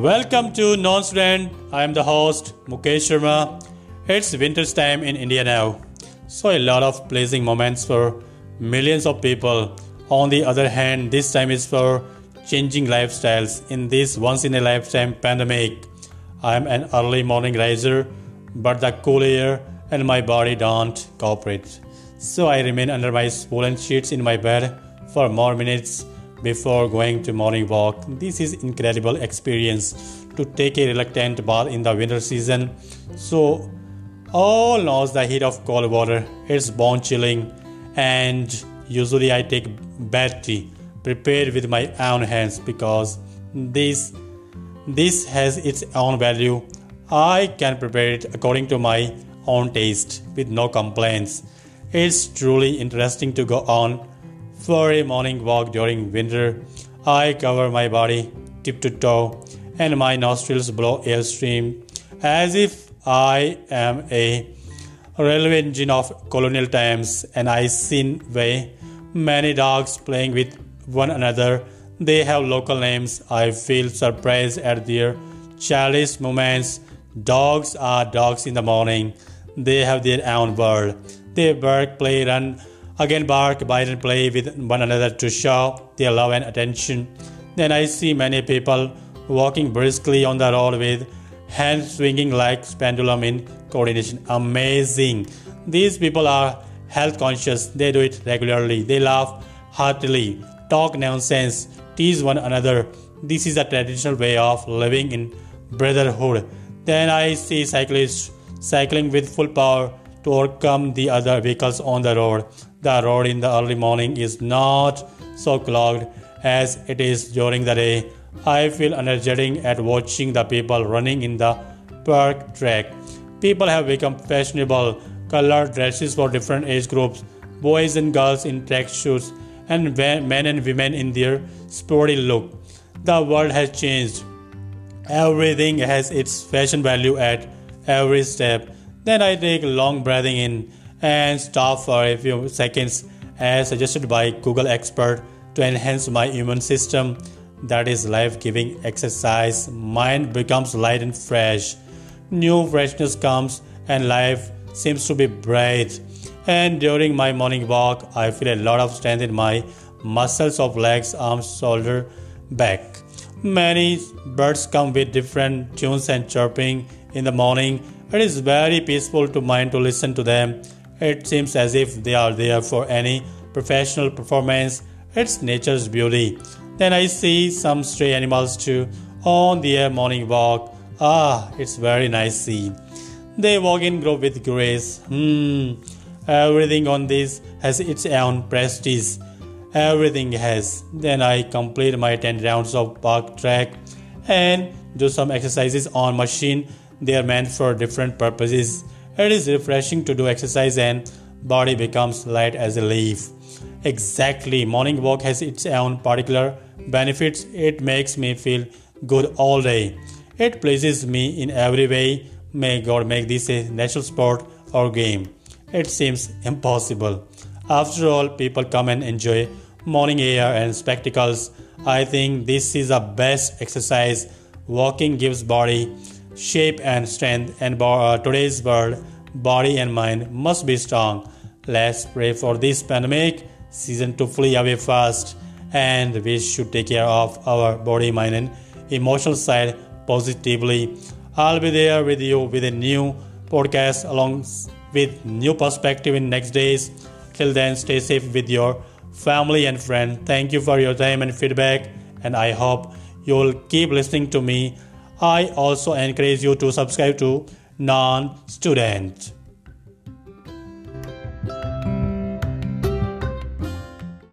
Welcome to Non-Student. I am the host Mukesh Sharma. It's winter time in India now, so a lot of pleasing moments for millions of people. On the other hand, this time is for changing lifestyles in this once in a lifetime pandemic. I am an early morning riser, but the cool air and my body don't cooperate. So I remain under my swollen sheets in my bed for more minutes before going to morning walk. This is incredible experience to take a reluctant bath in the winter season. So all knows the heat of cold water. It's bone chilling and usually I take bad tea prepared with my own hands because this this has its own value. I can prepare it according to my own taste with no complaints. It's truly interesting to go on for a morning walk during winter. I cover my body tip to toe and my nostrils blow airstream as if I am a railway engine of colonial times and I seen way many dogs playing with one another. They have local names. I feel surprised at their childish moments. Dogs are dogs in the morning. They have their own world. They bark, play, run, again bark, bite, and play with one another to show their love and attention. Then I see many people walking briskly on the road with hands swinging like pendulum in coordination. Amazing. These people are health conscious. They do it regularly. They laugh heartily, talk nonsense, tease one another. This is a traditional way of living in brotherhood. Then I see cyclists cycling with full power to overcome the other vehicles on the road. The road in the early morning is not so clogged as it is during the day. I feel energetic at watching the people running in the park track. People have become fashionable, colored dresses for different age groups, boys and girls in track shoes, and men and women in their sporty look. The world has changed. Everything has its fashion value at every step. Then I take long breathing in and stop for a few seconds as suggested by Google expert to enhance my immune system. That is life-giving exercise. Mind becomes light and fresh. New freshness comes and life seems to be bright. And during my morning walk, I feel a lot of strength in my muscles of legs, arms, shoulder, back. Many birds come with different tunes and chirping in the morning. It is very peaceful to mind to listen to them. It seems as if they are there for any professional performance. It's nature's beauty. Then I see some stray animals too on their morning walk. Ah, it's very nice scene. They walk in group with grace. Hmm. Everything on this has its own prestige. Everything has. Then I complete my 10 rounds of park track and do some exercises on machine they are meant for different purposes. It is refreshing to do exercise and body becomes light as a leaf. Exactly, morning walk has its own particular benefits. It makes me feel good all day. It pleases me in every way. May God make this a natural sport or game. It seems impossible. After all, people come and enjoy morning air and spectacles. I think this is the best exercise. Walking gives body shape and strength and uh, today's world body and mind must be strong. Let's pray for this pandemic season to flee away fast and we should take care of our body mind and emotional side positively. I'll be there with you with a new podcast along with new perspective in next days. Till then stay safe with your family and friend. Thank you for your time and feedback and i hope you'll keep listening to me I also encourage you to subscribe to non student.